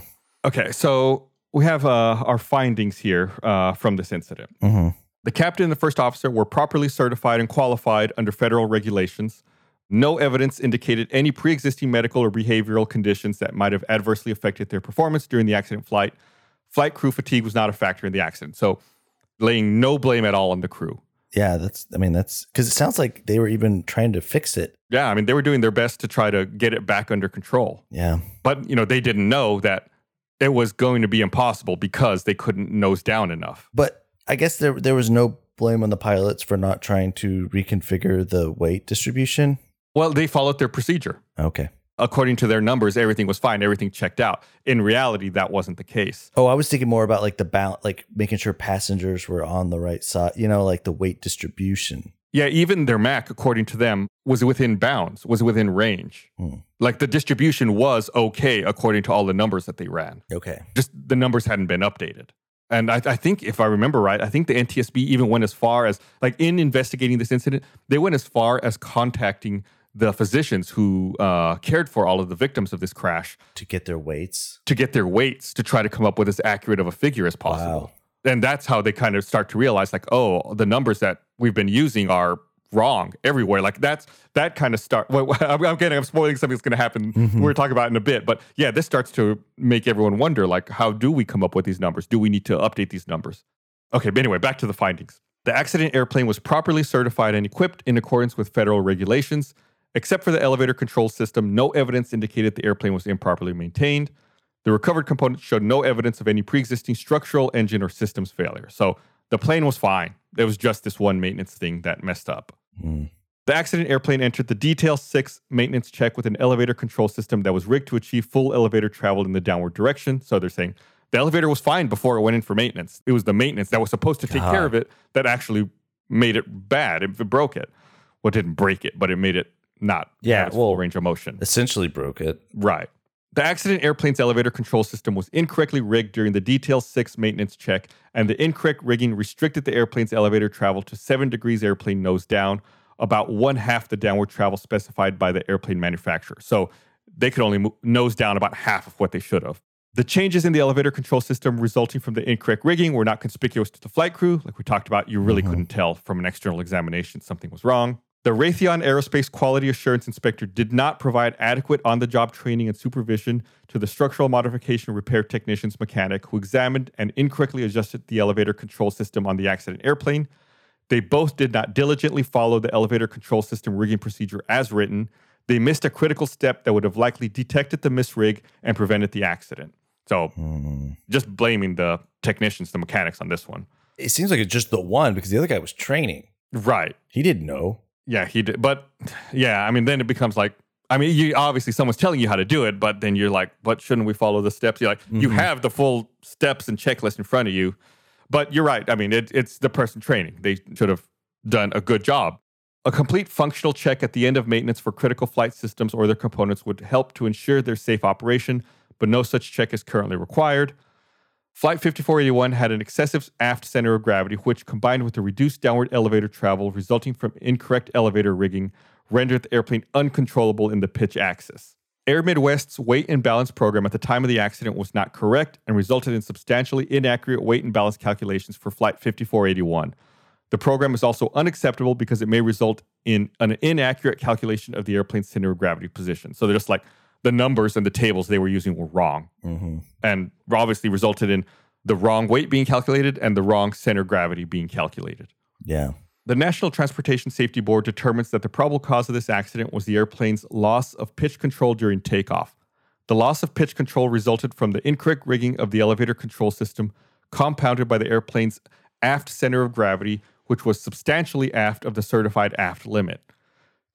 Okay. So, we have uh, our findings here uh, from this incident. hmm The captain and the first officer were properly certified and qualified under federal regulations. No evidence indicated any pre existing medical or behavioral conditions that might have adversely affected their performance during the accident flight. Flight crew fatigue was not a factor in the accident. So, laying no blame at all on the crew. Yeah. That's. I mean, that's because it sounds like they were even trying to fix it. Yeah, I mean, they were doing their best to try to get it back under control. Yeah. But, you know, they didn't know that it was going to be impossible because they couldn't nose down enough. But I guess there there was no blame on the pilots for not trying to reconfigure the weight distribution. Well, they followed their procedure. Okay. according to their numbers, everything was fine, everything checked out. In reality, that wasn't the case. Oh, I was thinking more about like the balance, like making sure passengers were on the right side. You know, like the weight distribution. Yeah, even their MAC, according to them, was within bounds, was within range. Hmm. Like the distribution was okay according to all the numbers that they ran. Okay. Just the numbers hadn't been updated. And I, I think, if I remember right, I think the NTSB even went as far as, like, in investigating this incident, they went as far as contacting the physicians who uh, cared for all of the victims of this crash To get their weights. to get their weights to try to come up with as accurate of a figure as possible. Wow. And that's how they kind of start to realize, like, oh, the numbers that we've been using are wrong everywhere. Like that's that kind of start. Well, I'm, I'm getting, I'm spoiling something that's going to happen. Mhm. We're talking about in a bit, but yeah, this starts to make everyone wonder, like, how do we come up with these numbers? Do we need to update these numbers? Okay, but anyway, back to the findings. The accident airplane was properly certified and equipped in accordance with federal regulations. Except for the elevator control system, no evidence indicated the airplane was improperly maintained. The recovered components showed no evidence of any pre existing structural, engine, or systems failure. So the plane was fine. There was just this one maintenance thing that messed up. Hmm. The accident airplane entered the Detail 6 maintenance check with an elevator control system that was rigged to achieve full elevator travel in the downward direction. So they're saying the elevator was fine before it went in for maintenance. It was the maintenance that was supposed to take care of it that actually made it bad. It, it broke it. Well, it didn't break it, but it made it not Yeah, well- full range of motion. Essentially broke it. Right. The accident airplane's elevator control system was incorrectly rigged during the Detail 6 maintenance check, and the incorrect rigging restricted the airplane's elevator travel to 7 degrees airplane nose down, about one half the downward travel specified by the airplane manufacturer. So they could only nose down about half of what they should have. The changes in the elevator control system resulting from the incorrect rigging were not conspicuous to the flight crew. Like we talked about, you really Mhm. couldn't tell from an external examination something was wrong. The Raytheon Aerospace Quality Assurance Inspector did not provide adequate on the job training and supervision to the structural modification repair technician's mechanic who examined and incorrectly adjusted the elevator control system on the accident airplane. They both did not diligently follow the elevator control system rigging procedure as written. They missed a critical step that would have likely detected the misrig and prevented the accident. So Hmm. just blaming the technicians, the mechanics on this one. It seems like it's just the one because the other guy was training. Right. He didn't know. Yeah, he did. But yeah, I mean, then it becomes like, I mean, you obviously someone's telling you how to do it, but then you're like, but shouldn't we follow the steps? You're like, you Mhm. have the full steps and checklist in front of you. But you're right. I mean, it, it's the person training. They should have done a good job. A complete functional check at the end of maintenance for critical flight systems or their components would help to ensure their safe operation, but no such check is currently required. Flight 5481 had an excessive aft center of gravity, which, combined with the reduced downward elevator travel resulting from incorrect elevator rigging, rendered the airplane uncontrollable in the pitch axis. Air Midwest's weight and balance program at the time of the accident was not correct and resulted in substantially inaccurate weight and balance calculations for Flight 5481. The program is also unacceptable because it may result in an inaccurate calculation of the airplane's center of gravity position. So they're just like the numbers and the tables they were using were wrong Mm-hmm. and obviously resulted in the wrong weight being calculated and the wrong center of gravity being calculated. Yeah. The National Transportation Safety Board determines that the probable cause of this accident was the airplane's loss of pitch control during takeoff. The loss of pitch control resulted from the incorrect rigging of the elevator control system, compounded by the airplane's aft center of gravity, which was substantially aft of the certified aft limit.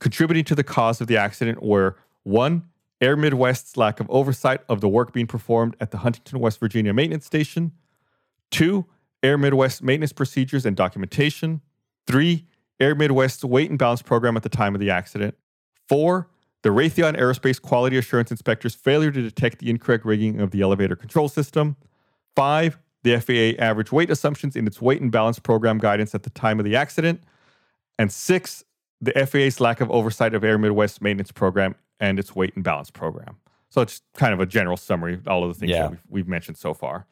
Contributing to the cause of the accident were one, Air Midwest's lack of oversight of the work being performed at the Huntington, West Virginia maintenance station, two, Air Midwest maintenance procedures and documentation, three, Air Midwest's weight and balance program at the time of the accident, four, the Raytheon Aerospace Quality Assurance Inspector's failure to detect the incorrect rigging of the elevator control system, five, the FAA average weight assumptions in its weight and balance program guidance at the time of the accident, and six, the FAA's lack of oversight of Air Midwest's maintenance program and its weight and balance program. So it's kind of a general summary of all of the things Yeah. that we've, we've mentioned so far.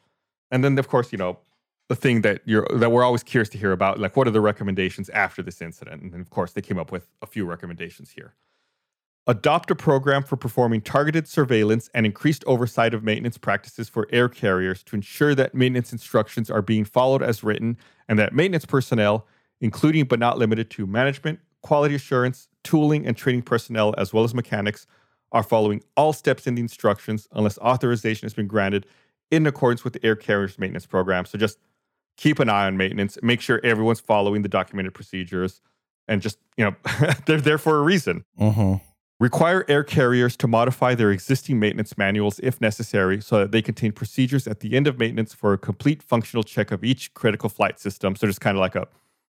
And then, of course, you know, the thing that you're that we're always curious to hear about, like what are the recommendations after this incident? And of course, they came up with a few recommendations here. Adopt a program for performing targeted surveillance and increased oversight of maintenance practices for air carriers to ensure that maintenance instructions are being followed as written and that maintenance personnel, including but not limited to management, quality assurance, tooling, and training personnel, as well as mechanics, are following all steps in the instructions unless authorization has been granted in accordance with the air carrier's maintenance program. So just keep an eye on maintenance, make sure everyone's following the documented procedures, and just, you know, they're there for a reason. Mm-hmm. Require air carriers to modify their existing maintenance manuals if necessary so that they contain procedures at the end of maintenance for a complete functional check of each critical flight system. So just kind of like a,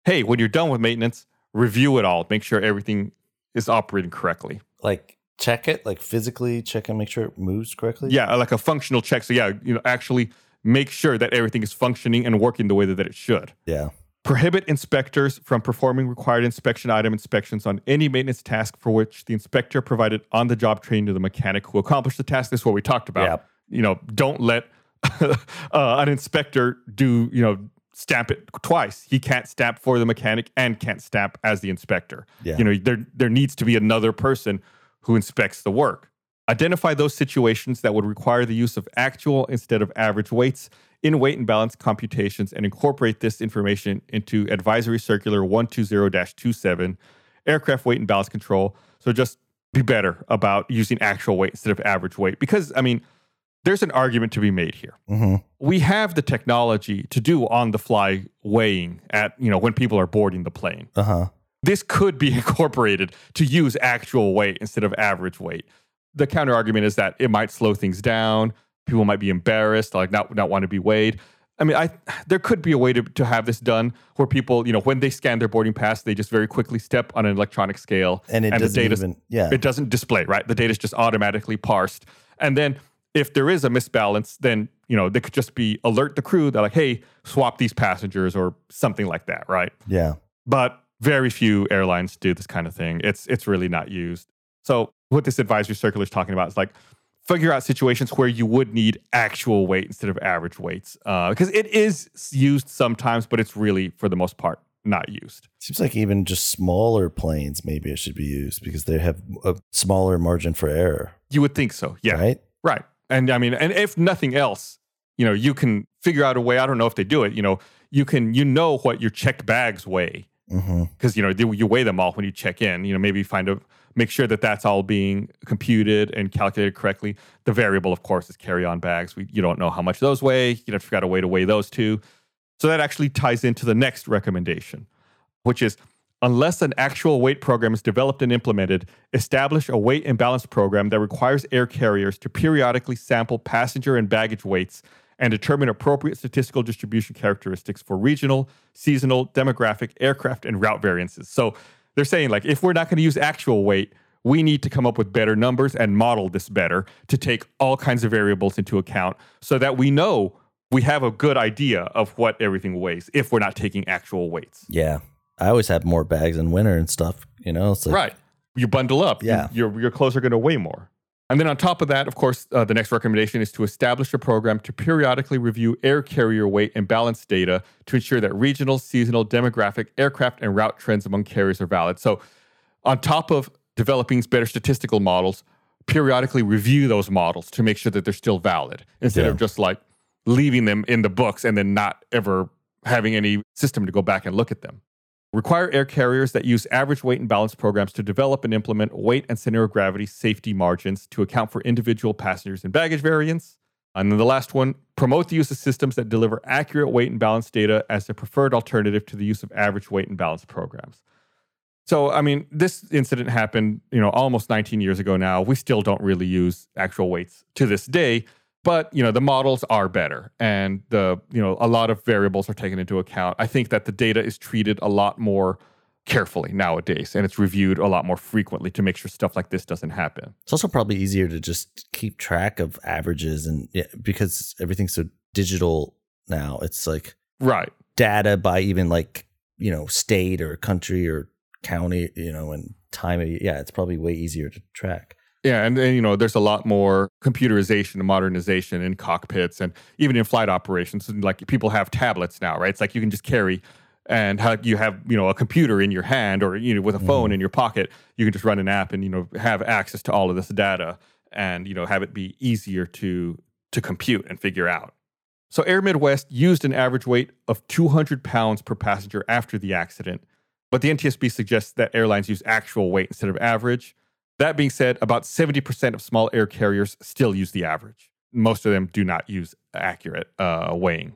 hey, when you're done with maintenance, review it all, make sure everything is operating correctly. Like check it, like physically check and make sure it moves correctly. Yeah, like a functional check. So yeah, you know, actually make sure that everything is functioning and working the way that it should. Yeah. Prohibit inspectors from performing required inspection item inspections on any maintenance task for which the inspector provided on the job training to the mechanic who accomplished the task. This is what we talked about. Yeah. You know, don't let uh, an inspector do, you know, stamp it twice. He can't stamp for the mechanic and can't stamp as the inspector. Yeah. You know, there there needs to be another person who inspects the work. Identify those situations that would require the use of actual instead of average weights in weight and balance computations and incorporate this information into Advisory Circular 120-27 aircraft weight and balance control. So just be better about using actual weight instead of average weight. Because, I mean, there's an argument to be made here. Mm-hmm. We have the technology to do on the fly weighing at, you know, when people are boarding the plane Uh huh. this could be incorporated to use actual weight instead of average weight. The counter argument is that it might slow things down. People might be embarrassed, like not not want to be weighed. I mean, I there could be a way to, to have this done where people, you know, when they scan their boarding pass, they just very quickly step on an electronic scale, And it the doesn't data's- even. Yeah. it doesn't display, right? The data is just automatically parsed. And then if there is a misbalance, then, you know, they could just be alert the crew. They're like, hey, swap these passengers or something like that, right? yeah. But very few airlines do this kind of thing. It's it's really not used. So what this advisory circular is talking about is like figure out situations where you would need actual weight instead of average weights uh, because it is used sometimes, but it's really for the most part not used. Seems like even just smaller planes, maybe it should be used because they have a smaller margin for error. You would think so, yeah. Right. Right. And I mean, and if nothing else, you know, you can figure out a way. I don't know if they do it. You know, you can, you know, what your checked bags weigh Mm-hmm. because, you know, you you weigh them all when you check in. You know, maybe find a make sure that that's all being computed and calculated correctly. The variable, of course, is carry-on bags. We, you don't know how much those weigh. You have to figure out a way to weigh those too. So that actually ties into the next recommendation, which is unless an actual weight program is developed and implemented, establish a weight and balance program that requires air carriers to periodically sample passenger and baggage weights and determine appropriate statistical distribution characteristics for regional, seasonal, demographic, aircraft, and route variances. So they're saying, like, if we're not going to use actual weight, we need to come up with better numbers and model this better to take all kinds of variables into account so that we know we have a good idea of what everything weighs if we're not taking actual weights. Yeah. I always have more bags in winter and stuff, you know? It's like, right. You bundle up. Yeah. You, your, your clothes are going to weigh more. And then on top of that, of course, uh, the next recommendation is to establish a program to periodically review air carrier weight and balance data to ensure that regional, seasonal, demographic, aircraft, and route trends among carriers are valid. So, on top of developing better statistical models, periodically review those models to make sure that they're still valid instead Yeah. of just like leaving them in the books and then not ever having any system to go back and look at them. Require air carriers that use average weight and balance programs to develop and implement weight and center of gravity safety margins to account for individual passengers and baggage variance. And then the last one promote the use of systems that deliver accurate weight and balance data as a preferred alternative to the use of average weight and balance programs. So, I mean, this incident happened, you know, almost 19 years ago now. We still don't really use actual weights to this day, but you know, the models are better and the, you know, a lot of variables are taken into account. I think that the data is treated a lot more carefully nowadays and it's reviewed a lot more frequently to make sure stuff like this doesn't happen. It's also probably easier to just keep track of averages and yeah, because everything's so digital now. It's like Right. data by even like, you know, state or country or county, you know, and time. of- Yeah, it's probably way easier to track. Yeah, and, and you know, there's a lot more computerization and modernization in cockpits and even in flight operations. And like people have tablets now, right? It's like you can just carry and how you have you know a computer in your hand or you know with a phone mm. in your pocket, you can just run an app and you know have access to all of this data and you know have it be easier to to compute and figure out. So Air Midwest used an average weight of 200 pounds per passenger after the accident, but the NTSB suggests that airlines use actual weight instead of average. That being said, about 70% of small air carriers still use the average. Most of them do not use accurate uh, weighing.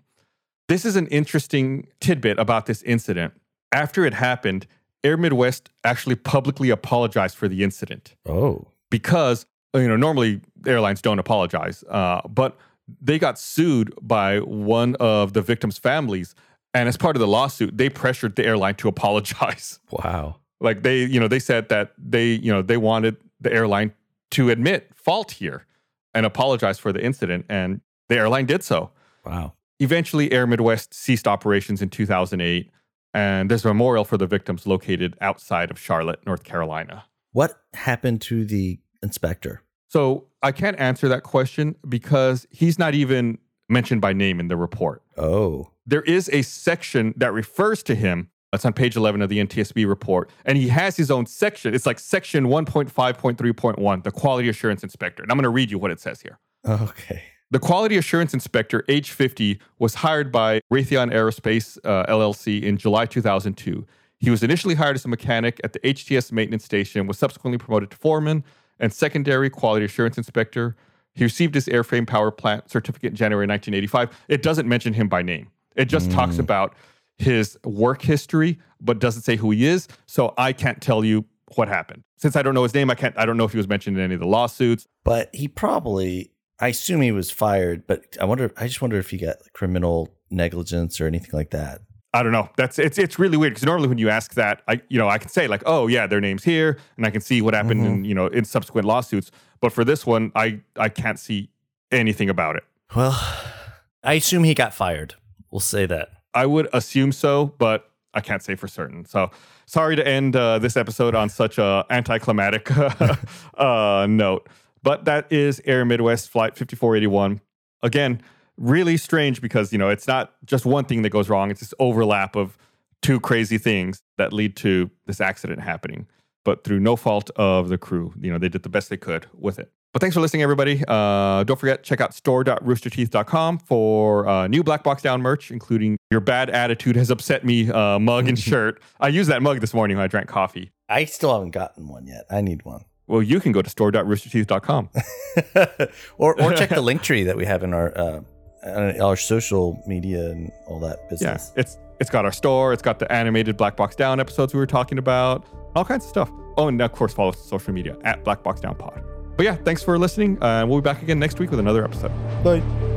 This is an interesting tidbit about this incident. After it happened, Air Midwest actually publicly apologized for the incident Oh, because you know normally airlines don't apologize, uh, but they got sued by one of the victims' families, and as part of the lawsuit, they pressured the airline to apologize. wow. Like they you know they said that they you know they wanted the airline to admit fault here and apologize for the incident, and the airline did so. Wow. Eventually, Air Midwest ceased operations in 2008, and there's a memorial for the victims located outside of Charlotte, North Carolina. What happened to the inspector? So I can't answer that question because he's not even mentioned by name in the report. Oh, There is a section that refers to him. That's on page 11 of the NTSB report. And he has his own section. It's like section 1.5.3.1, the quality assurance inspector. And I'm going to read you what it says here. okay. The quality assurance inspector, age 50, was hired by Raytheon Aerospace uh, LLC in July 2002. He was initially hired as a mechanic at the HTS maintenance station, was subsequently promoted to foreman and secondary quality assurance inspector. He received his airframe power plant certificate in January 1985. It doesn't mention him by name. It just talks about his work history, but doesn't say who he is. So I can't tell you what happened. Since I don't know his name, I can't I don't know if he was mentioned in any of the lawsuits. But he probably, I assume he was fired, but I wonder, I just wonder if he got criminal negligence or anything like that. I don't know. That's it's it's really weird because normally when you ask that, I you know I can say like, oh yeah, their name's here, and I can see what happened in mm-hmm. you know in subsequent lawsuits. But for this one, I I can't see anything about it. Well, I assume he got fired. We'll say that. I would assume so, but I can't say for certain. So sorry to end uh, this episode on such a anticlimactic uh, note. But that is Air Midwest Flight 5481. Again, really strange because you know it's not just one thing that goes wrong; it's this overlap of two crazy things that lead to this accident happening. But through no fault of the crew, you know they did the best they could with it. Well, thanks for listening, everybody. Uh, don't forget, check out store.roosterteeth.com for uh, new Black Box Down merch, including your bad attitude has upset me uh, mug and shirt. I used that mug this morning when I drank coffee. I still haven't gotten one yet. I need one. Well, you can go to store.roosterteeth.com. or or check the link tree that we have in our uh, on our social media and all that business. yeah, it's it's got our store. It's got the animated Black Box Down episodes we were talking about, all kinds of stuff. Oh, and of course, follow us on social media at Black Box Down Pod. But yeah, thanks for listening. Uh, we'll be back again next week with another episode. Bye.